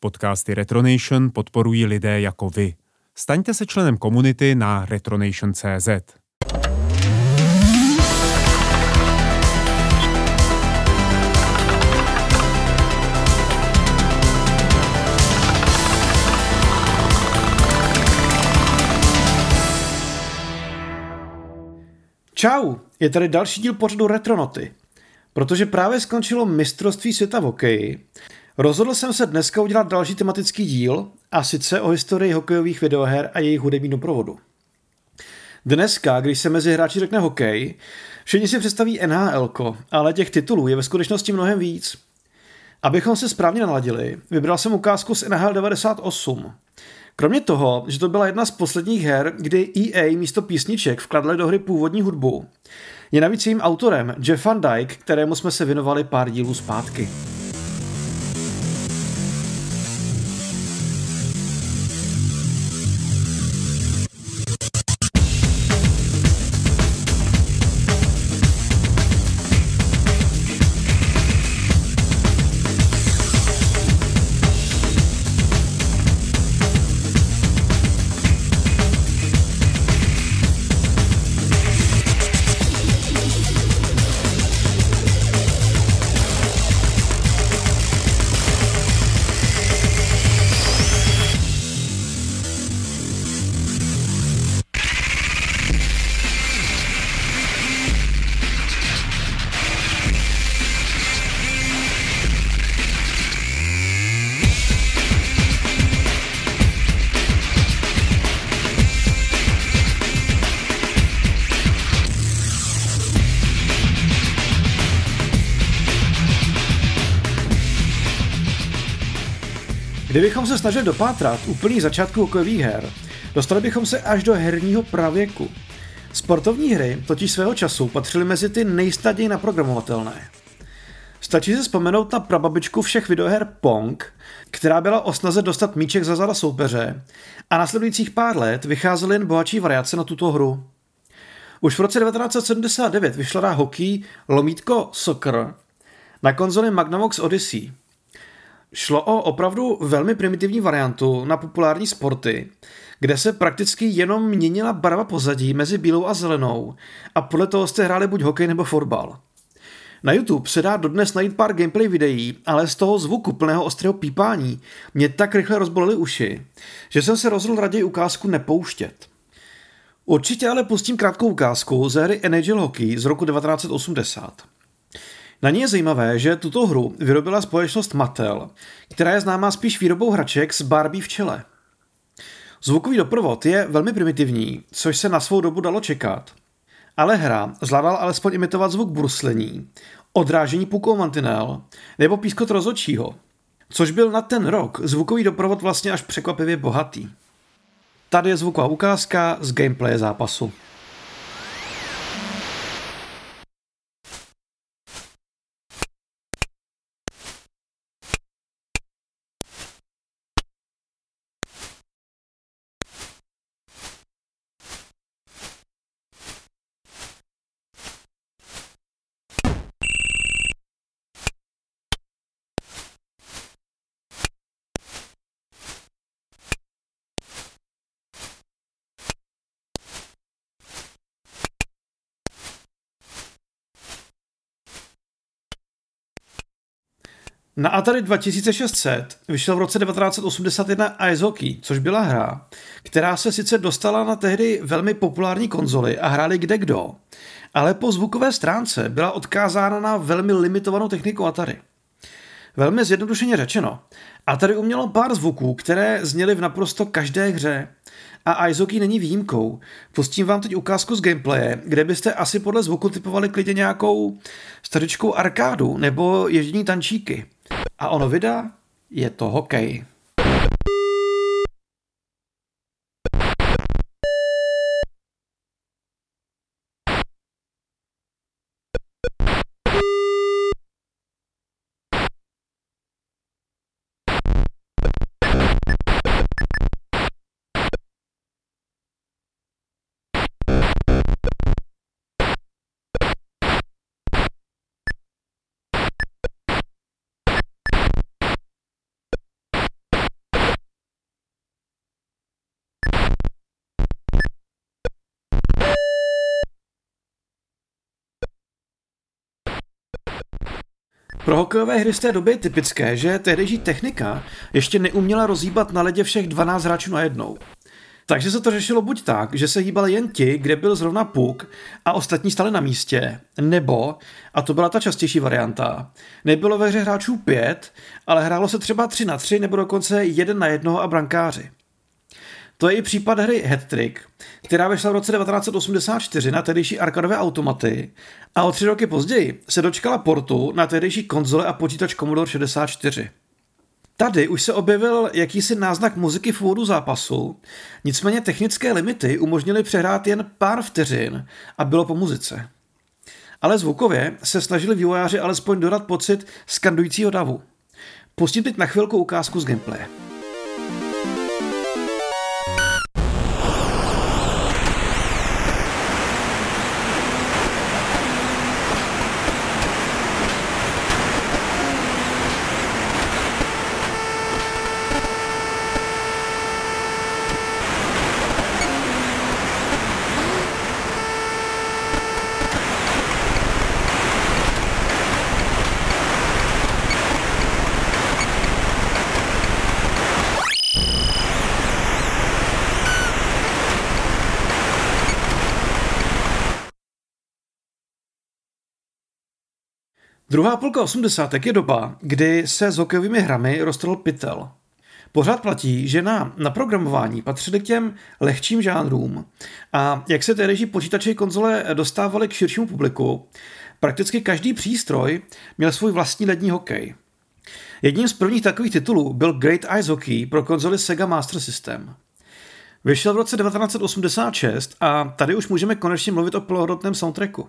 Podcasty Retronation podporují lidé jako vy. Staňte se členem komunity na retronation.cz. Čau, je tady další díl pořadu Retronoty. Protože právě skončilo mistrovství světa v hokeji, rozhodl jsem se dneska udělat další tematický díl, a sice o historii hokejových videoher a jejich hudební doprovodu. Dneska, když se mezi hráči řekne hokej, všichni si představí NHL, ale těch titulů je ve skutečnosti mnohem víc. Abychom se správně naladili, vybral jsem ukázku z NHL 98. Kromě toho, že to byla jedna z posledních her, kdy EA místo písniček vkladli do hry původní hudbu, je navíc jejím autorem Jeff Van Dyke, kterému jsme se věnovali pár dílů zpátky. Kdybychom se snažili dopátrat úplný začátku hokejových her, dostali bychom se až do herního pravěku. Sportovní hry totiž svého času patřily mezi ty nejsnadněji naprogramovatelné. Stačí se vzpomenout na prababičku všech videoher Pong, která byla o snaze dostat míček za zada soupeře a následujících pár let vycházely jen bohatší variace na tuto hru. Už v roce 1979 vyšla na hokej lomítko Soccer na konzoli Magnavox Odyssey. Šlo o opravdu velmi primitivní variantu na populární sporty, kde se prakticky jenom měnila barva pozadí mezi bílou a zelenou a podle toho jste hráli buď hokej nebo fotbal. Na YouTube se dá dodnes najít pár gameplay videí, ale z toho zvuku plného ostrého pípání mě tak rychle rozbolely uši, že jsem se rozhodl raději ukázku nepouštět. Určitě ale pustím krátkou ukázku ze hry NHL Hockey z roku 1980. Na ní je zajímavé, že tuto hru vyrobila společnost Mattel, která je známá spíš výrobou hraček s Barbie v čele. Zvukový doprovod je velmi primitivní, což se na svou dobu dalo čekat. Ale hra zvládala alespoň imitovat zvuk bruslení, odrážení pukou mantinel nebo pískot rozočího, což byl na ten rok zvukový doprovod vlastně až překvapivě bohatý. Tady je zvuková ukázka z gameplaye zápasu. Na Atari 2600 vyšel v roce 1981 Ice Hockey, což byla hra, která se sice dostala na tehdy velmi populární konzoli a hráli kde kdo, ale po zvukové stránce byla odkázána na velmi limitovanou techniku Atari. Velmi zjednodušeně řečeno, Atari umělo pár zvuků, které zněly v naprosto každé hře a Ice Hockey není výjimkou. Pustím vám teď ukázku z gameplaye, kde byste asi podle zvuku typovali klidně nějakou staričkou arkádu nebo ježdění tančíky. A ono vydá, je to hokej. Pro hokejové hry z té doby je typické, že tehdejší technika ještě neuměla rozhýbat na ledě všech 12 hráčů najednou. Takže se to řešilo buď tak, že se hýbali jen ti, kde byl zrovna puk a ostatní stali na místě, nebo, a to byla ta častější varianta, nebylo ve hře hráčů pět, ale hrálo se třeba tři na tři nebo dokonce jeden na jednoho a brankáři. To je i případ hry Hattrick, která vyšla v roce 1984 na tehdejší arkadové automaty a o tři roky později se dočkala portu na tehdejší konzole a počítač Commodore 64. Tady už se objevil jakýsi náznak muziky v úvodu zápasu, nicméně technické limity umožnily přehrát jen pár vteřin a bylo po muzice. Ale zvukově se snažili vývojáři alespoň dodat pocit skandujícího davu. Pustím teď na chvilku ukázku z gameplaye. Druhá půlka osmdesátek je doba, kdy se s hokejovými hrami roztrhl pytel. Pořád platí, že na naprogramování patřili k těm lehčím žánrům a jak se tehdejší počítače konzole dostávaly k širšímu publiku, prakticky každý přístroj měl svůj vlastní lední hokej. Jedním z prvních takových titulů byl Great Ice Hockey pro konzoli Sega Master System. Vyšel v roce 1986 a tady už můžeme konečně mluvit o plnohodnotném soundtracku.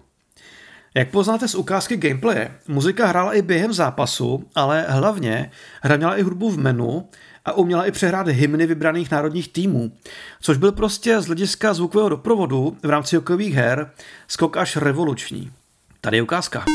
Jak poznáte z ukázky gameplaye, muzika hrála i během zápasu, ale hlavně hra měla i hudbu v menu a uměla i přehrát hymny vybraných národních týmů, což byl prostě z hlediska zvukového doprovodu v rámci hokejových her skok až revoluční. Tady je ukázka.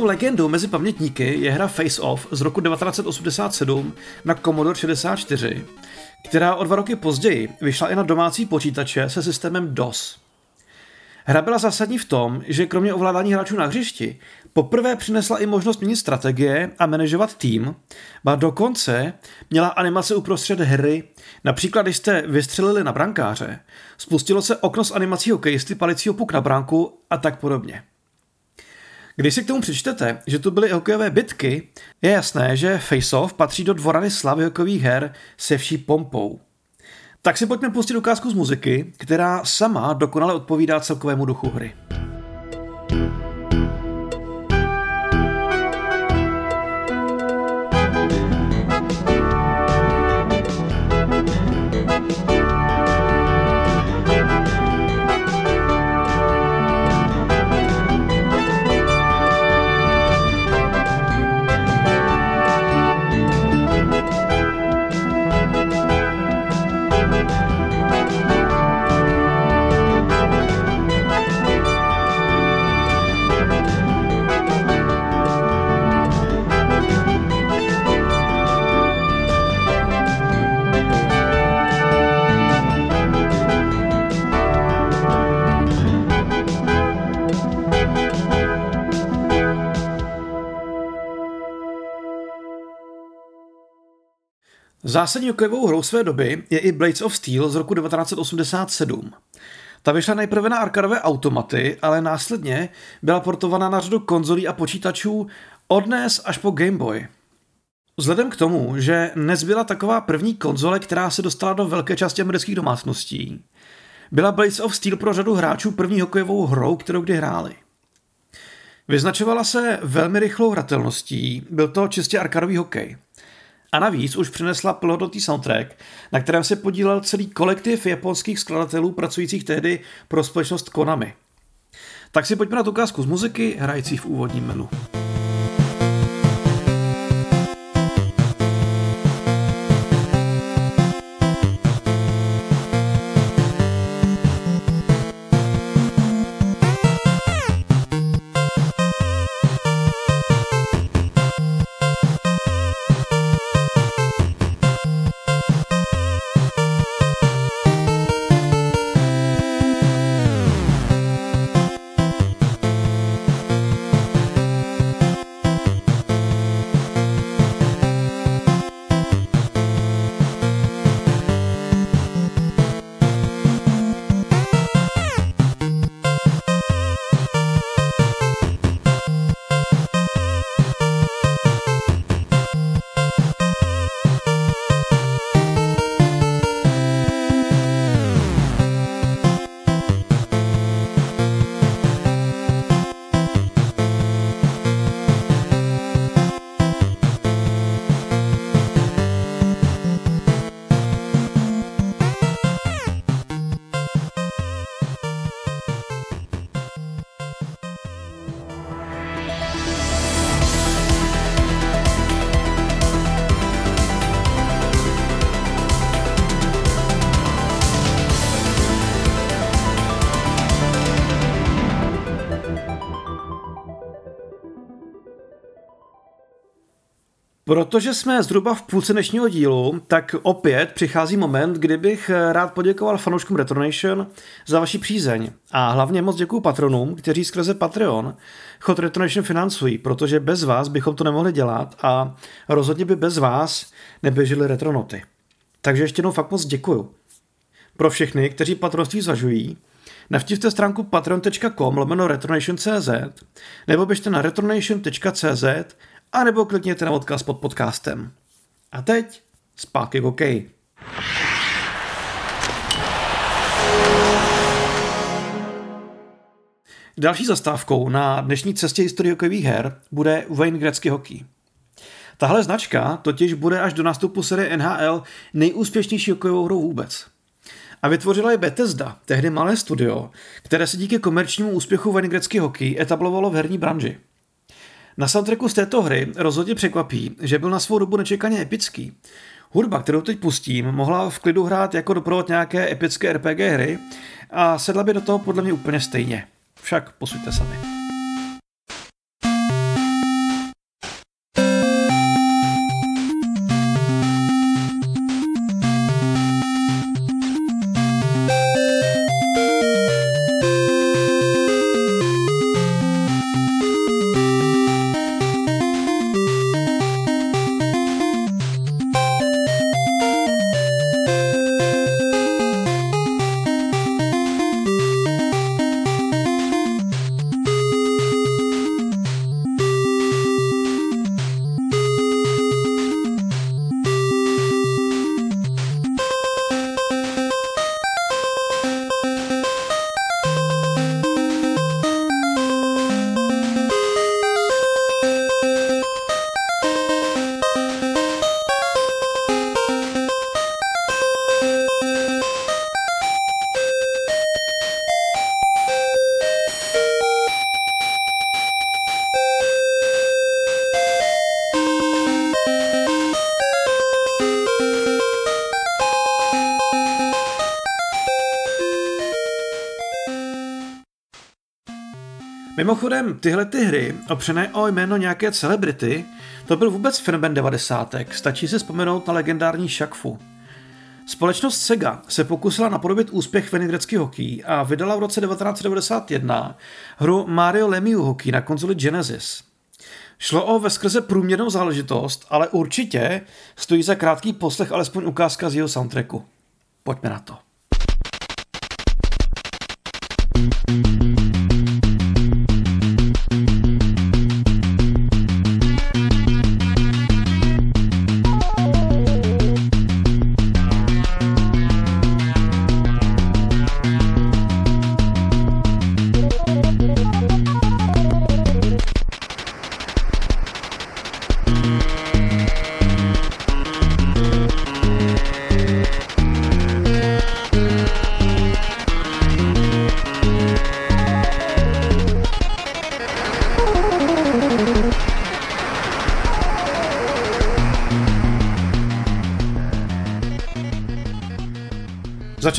Naprostou legendou mezi pamětníky je hra Face Off z roku 1987 na Commodore 64, která o dva roky později vyšla i na domácí počítače se systémem DOS. Hra byla zásadní v tom, že kromě ovládání hráčů na hřišti poprvé přinesla i možnost měnit strategie a manažovat tým, a dokonce měla animace uprostřed hry. Například, když jste vystřelili na brankáře, spustilo se okno s animací hokejisty palicího puk na bránku a tak podobně. Když si k tomu přečtete, že to byly hokejové bitky, je jasné, že Face-Off patří do dvorany slavy hokejových her se vší pompou. Tak si pojďme pustit ukázku z muziky, která sama dokonale odpovídá celkovému duchu hry. Zásadní hokejovou hrou své doby je i Blades of Steel z roku 1987. Ta vyšla nejprve na arkadové automaty, ale následně byla portovaná na řadu konzolí a počítačů od NES až po Game Boy. Vzhledem k tomu, že nezbyla taková první konzole, která se dostala do velké části amerických domácností, byla Blades of Steel pro řadu hráčů první hokejovou hrou, kterou kdy hráli. Vyznačovala se velmi rychlou hratelností, byl to čistě arkadový hokej. A navíc už přinesla plnohodnotný soundtrack, na kterém se podílel celý kolektiv japonských skladatelů pracujících tehdy pro společnost Konami. Tak si pojďme na tu ukázku z muziky, hrající v úvodním menu. Protože jsme zhruba v půlce dnešního dílu, tak opět přichází moment, kdy bych rád poděkoval fanouškům Retronation za vaši přízeň. A hlavně moc děkuji patronům, kteří skrze Patreon chod Retronation financují, protože bez vás bychom to nemohli dělat a rozhodně by bez vás neběžely retronoty. Takže ještě jednou fakt moc děkuju. Pro všechny, kteří patronství zvažují, navštivte stránku patreon.com lomeno retronation.cz nebo běžte na retronation.cz a nebo klikněte na odkaz pod podcastem. A teď zpátky k hokeji. Další zastávkou na dnešní cestě historie hokejových her bude Wayne Gretzky Hockey. Tahle značka totiž bude až do nástupu série NHL nejúspěšnější hokejovou hrou vůbec. A vytvořila je Bethesda, tehdy malé studio, které se díky komerčnímu úspěchu Wayne Gretzky Hockey etablovalo v herní branži. Na soundtracku z této hry rozhodně překvapí, že byl na svou dobu nečekaně epický. Hudba, kterou teď pustím, mohla v klidu hrát jako doprovod nějaké epické RPG hry a sedla by do toho podle mě úplně stejně. Však posuďte sami. Mimochodem, tyhle ty hry, opřené o jméno nějaké celebrity, to byl vůbec fenomén 90. Stačí si vzpomenout na legendární Shakfu. Společnost Sega se pokusila napodobit úspěch Venigrecký hokej a vydala v roce 1991 hru Mario Lemieux Hockey na konzoli Genesis. Šlo o veskrze průměrnou záležitost, ale určitě stojí za krátký poslech alespoň ukázka z jeho soundtracku. Pojďme na to.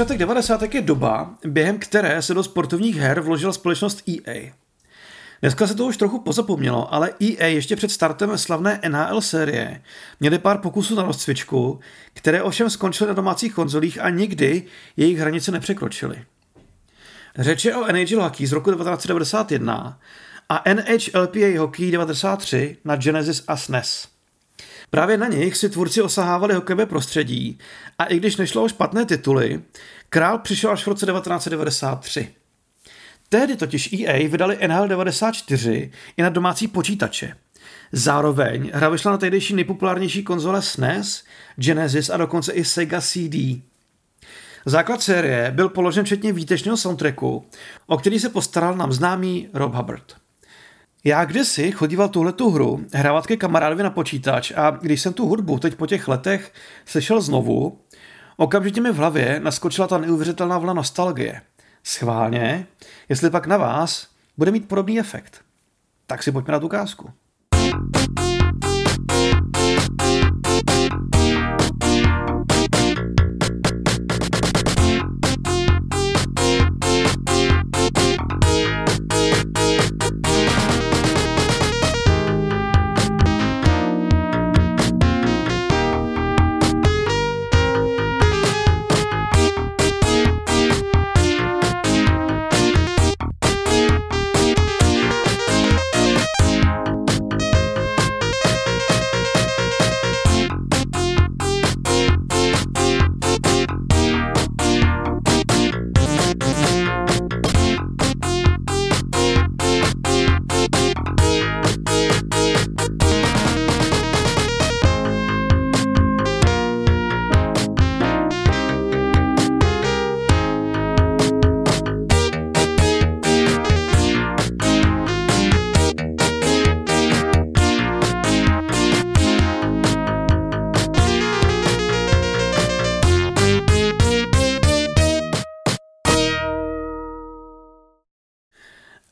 Začátek 90. je doba, během které se do sportovních her vložila společnost EA. Dneska se to už trochu pozapomnělo, ale EA ještě před startem slavné NHL série měli pár pokusů na rozcvičku, které ovšem skončily na domácích konzolích a nikdy jejich hranice nepřekročily. Řeč je o NHL Hockey z roku 1991 a NHLPA Hockey 93 na Genesis a SNES. Právě na nich si tvůrci osahávali hokejové prostředí a i když nešlo o špatné tituly, král přišel až v roce 1993. Tehdy totiž EA vydali NHL 94 i na domácí počítače. Zároveň hra vyšla na tehdejší nejpopulárnější konzole SNES, Genesis a dokonce i Sega CD. Základ série byl položen včetně výtečného soundtracku, o který se postaral nám známý Rob Hubbard. Já kdysi chodíval tuhle tu hru hrávat ke kamarádovi na počítač a když jsem tu hudbu teď po těch letech slyšel znovu, okamžitě mi v hlavě naskočila ta neuvěřitelná vlna nostalgie. Schválně, jestli pak na vás bude mít podobný efekt. Tak si pojďme na tu ukázku.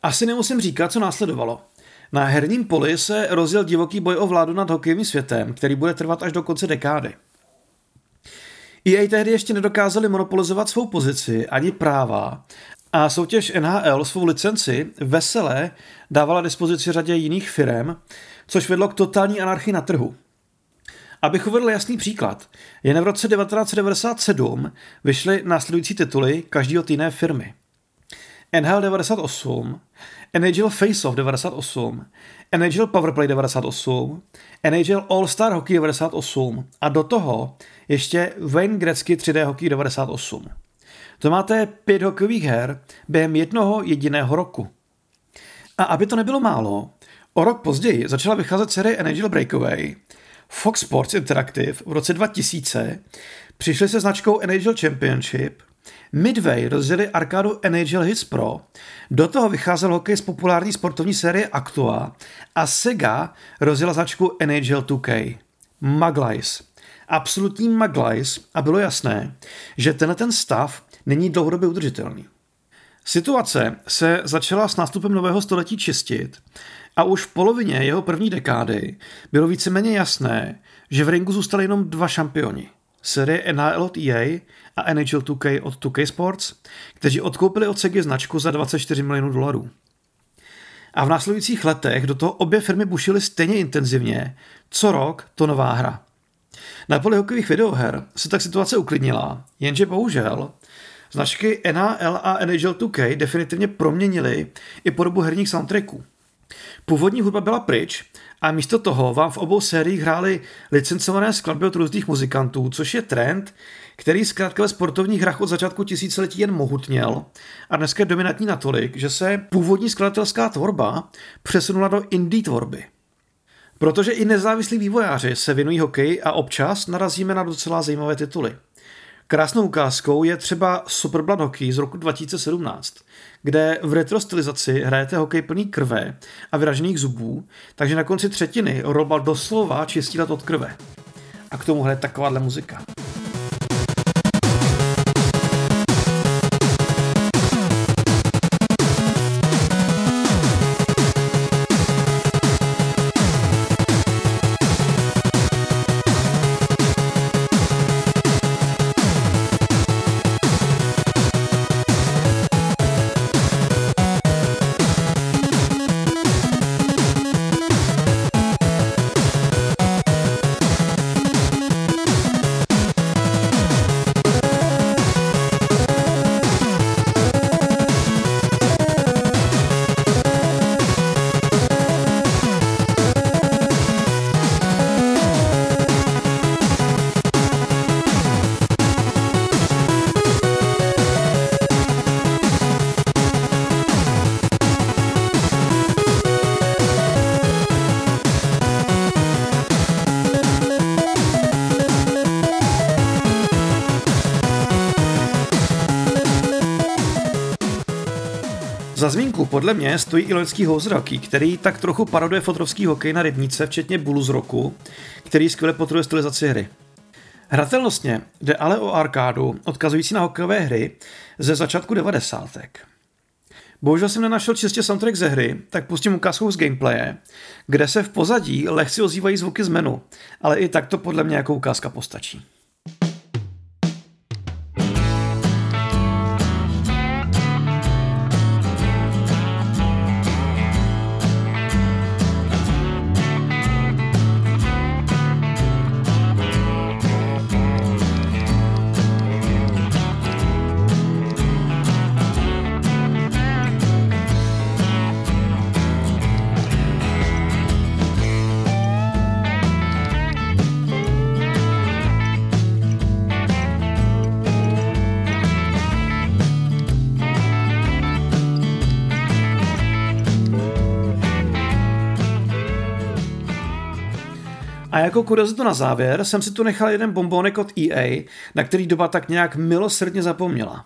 Asi nemusím říkat, co následovalo. Na herním poli se rozjel divoký boj o vládu nad hokejovým světem, který bude trvat až do konce dekády. EA tehdy ještě nedokázali monopolizovat svou pozici ani práva a soutěž NHL svou licenci veselé dávala dispozici řadě jiných firm, což vedlo k totální anarchii na trhu. Abych uvedl jasný příklad, jen v roce 1997 vyšly následující tituly každý od jiné firmy. NHL 98, NHL Face-Off 98, NHL Powerplay 98, NHL All-Star Hockey 98 a do toho ještě Wayne Gretzky 3D Hockey 98. To máte pět hokejových her během jednoho jediného roku. A aby to nebylo málo, o rok později začala vycházet série NHL Breakaway. Fox Sports Interactive v roce 2000 přišli se značkou NHL Championship Midway rozjeli arkádu NHL Hits Pro, do toho vycházel hokej z populární sportovní série Actua a Sega rozjela značku NHL 2K. Maglajs. Absolutní Maglajs a bylo jasné, že tenhle ten stav není dlouhodobě udržitelný. Situace se začala s nástupem nového století čistit a už v polovině jeho první dekády bylo víceméně jasné, že v ringu zůstali jenom dva šampioni. Série NHL od EA a NHL 2K od 2K Sports, kteří odkoupili od Sega značku za 24 milionů dolarů. A v následujících letech do toho obě firmy bušily stejně intenzivně, co rok to nová hra. Na poli hokejových videoher se tak situace uklidnila, jenže bohužel značky NHL a NHL 2K definitivně proměnily i podobu herních soundtracků. Původní hudba byla pryč a místo toho vám v obou sériích hráli licencované skladby od různých muzikantů, což je trend, který zkrátka ve sportovních hrách od začátku tisíciletí jen mohutněl a dneska je dominantní natolik, že se původní skladatelská tvorba přesunula do indie tvorby. Protože i nezávislí vývojáři se věnují hokeji a občas narazíme na docela zajímavé tituly. Krásnou ukázkou je třeba Super Blood Hockey z roku 2017, kde v retro stylizaci hrajete hokej plný krve a vyražených zubů, takže na konci třetiny roba doslova čistí od krve. A k tomu hraje takováhle muzika. Podle mě stojí i loňský Hozraky, který tak trochu paroduje fotrovský hokej na rybníce, včetně Bullu z roku, který skvěle potruje stylizaci hry. Hratelnostně jde ale o arkádu, odkazující na hokejové hry ze začátku devadesátek. Bohužel jsem nenašel čistě soundtrack ze hry, tak pustím ukázku z gameplaye, kde se v pozadí lehce ozývají zvuky z menu, ale i tak to podle mě jako ukázka postačí. A jako kuriozitu na závěr jsem si tu nechal jeden bombonek od EA, na který doba tak nějak milosrdně zapomněla.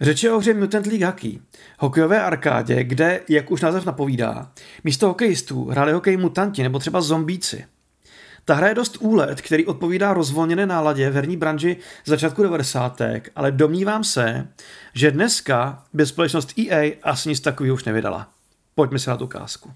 Řeč je o hře Mutant League Hockey, hokejové arkádě, kde, jak už název napovídá, místo hokejistů hráli hokej mutanti nebo třeba zombíci. Ta hra je dost úlet, který odpovídá rozvolněné náladě v herní branži začátku 90. ale domnívám se, že dneska by společnost EA asi nic takového už nevydala. Pojďme si na tu ukázku.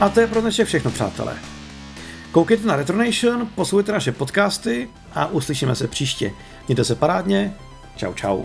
A to je pro dnešek všechno, přátelé. Koukejte na Retronation, poslouchejte naše podcasty a uslyšíme se příště. Mějte se parádně. Čau, čau.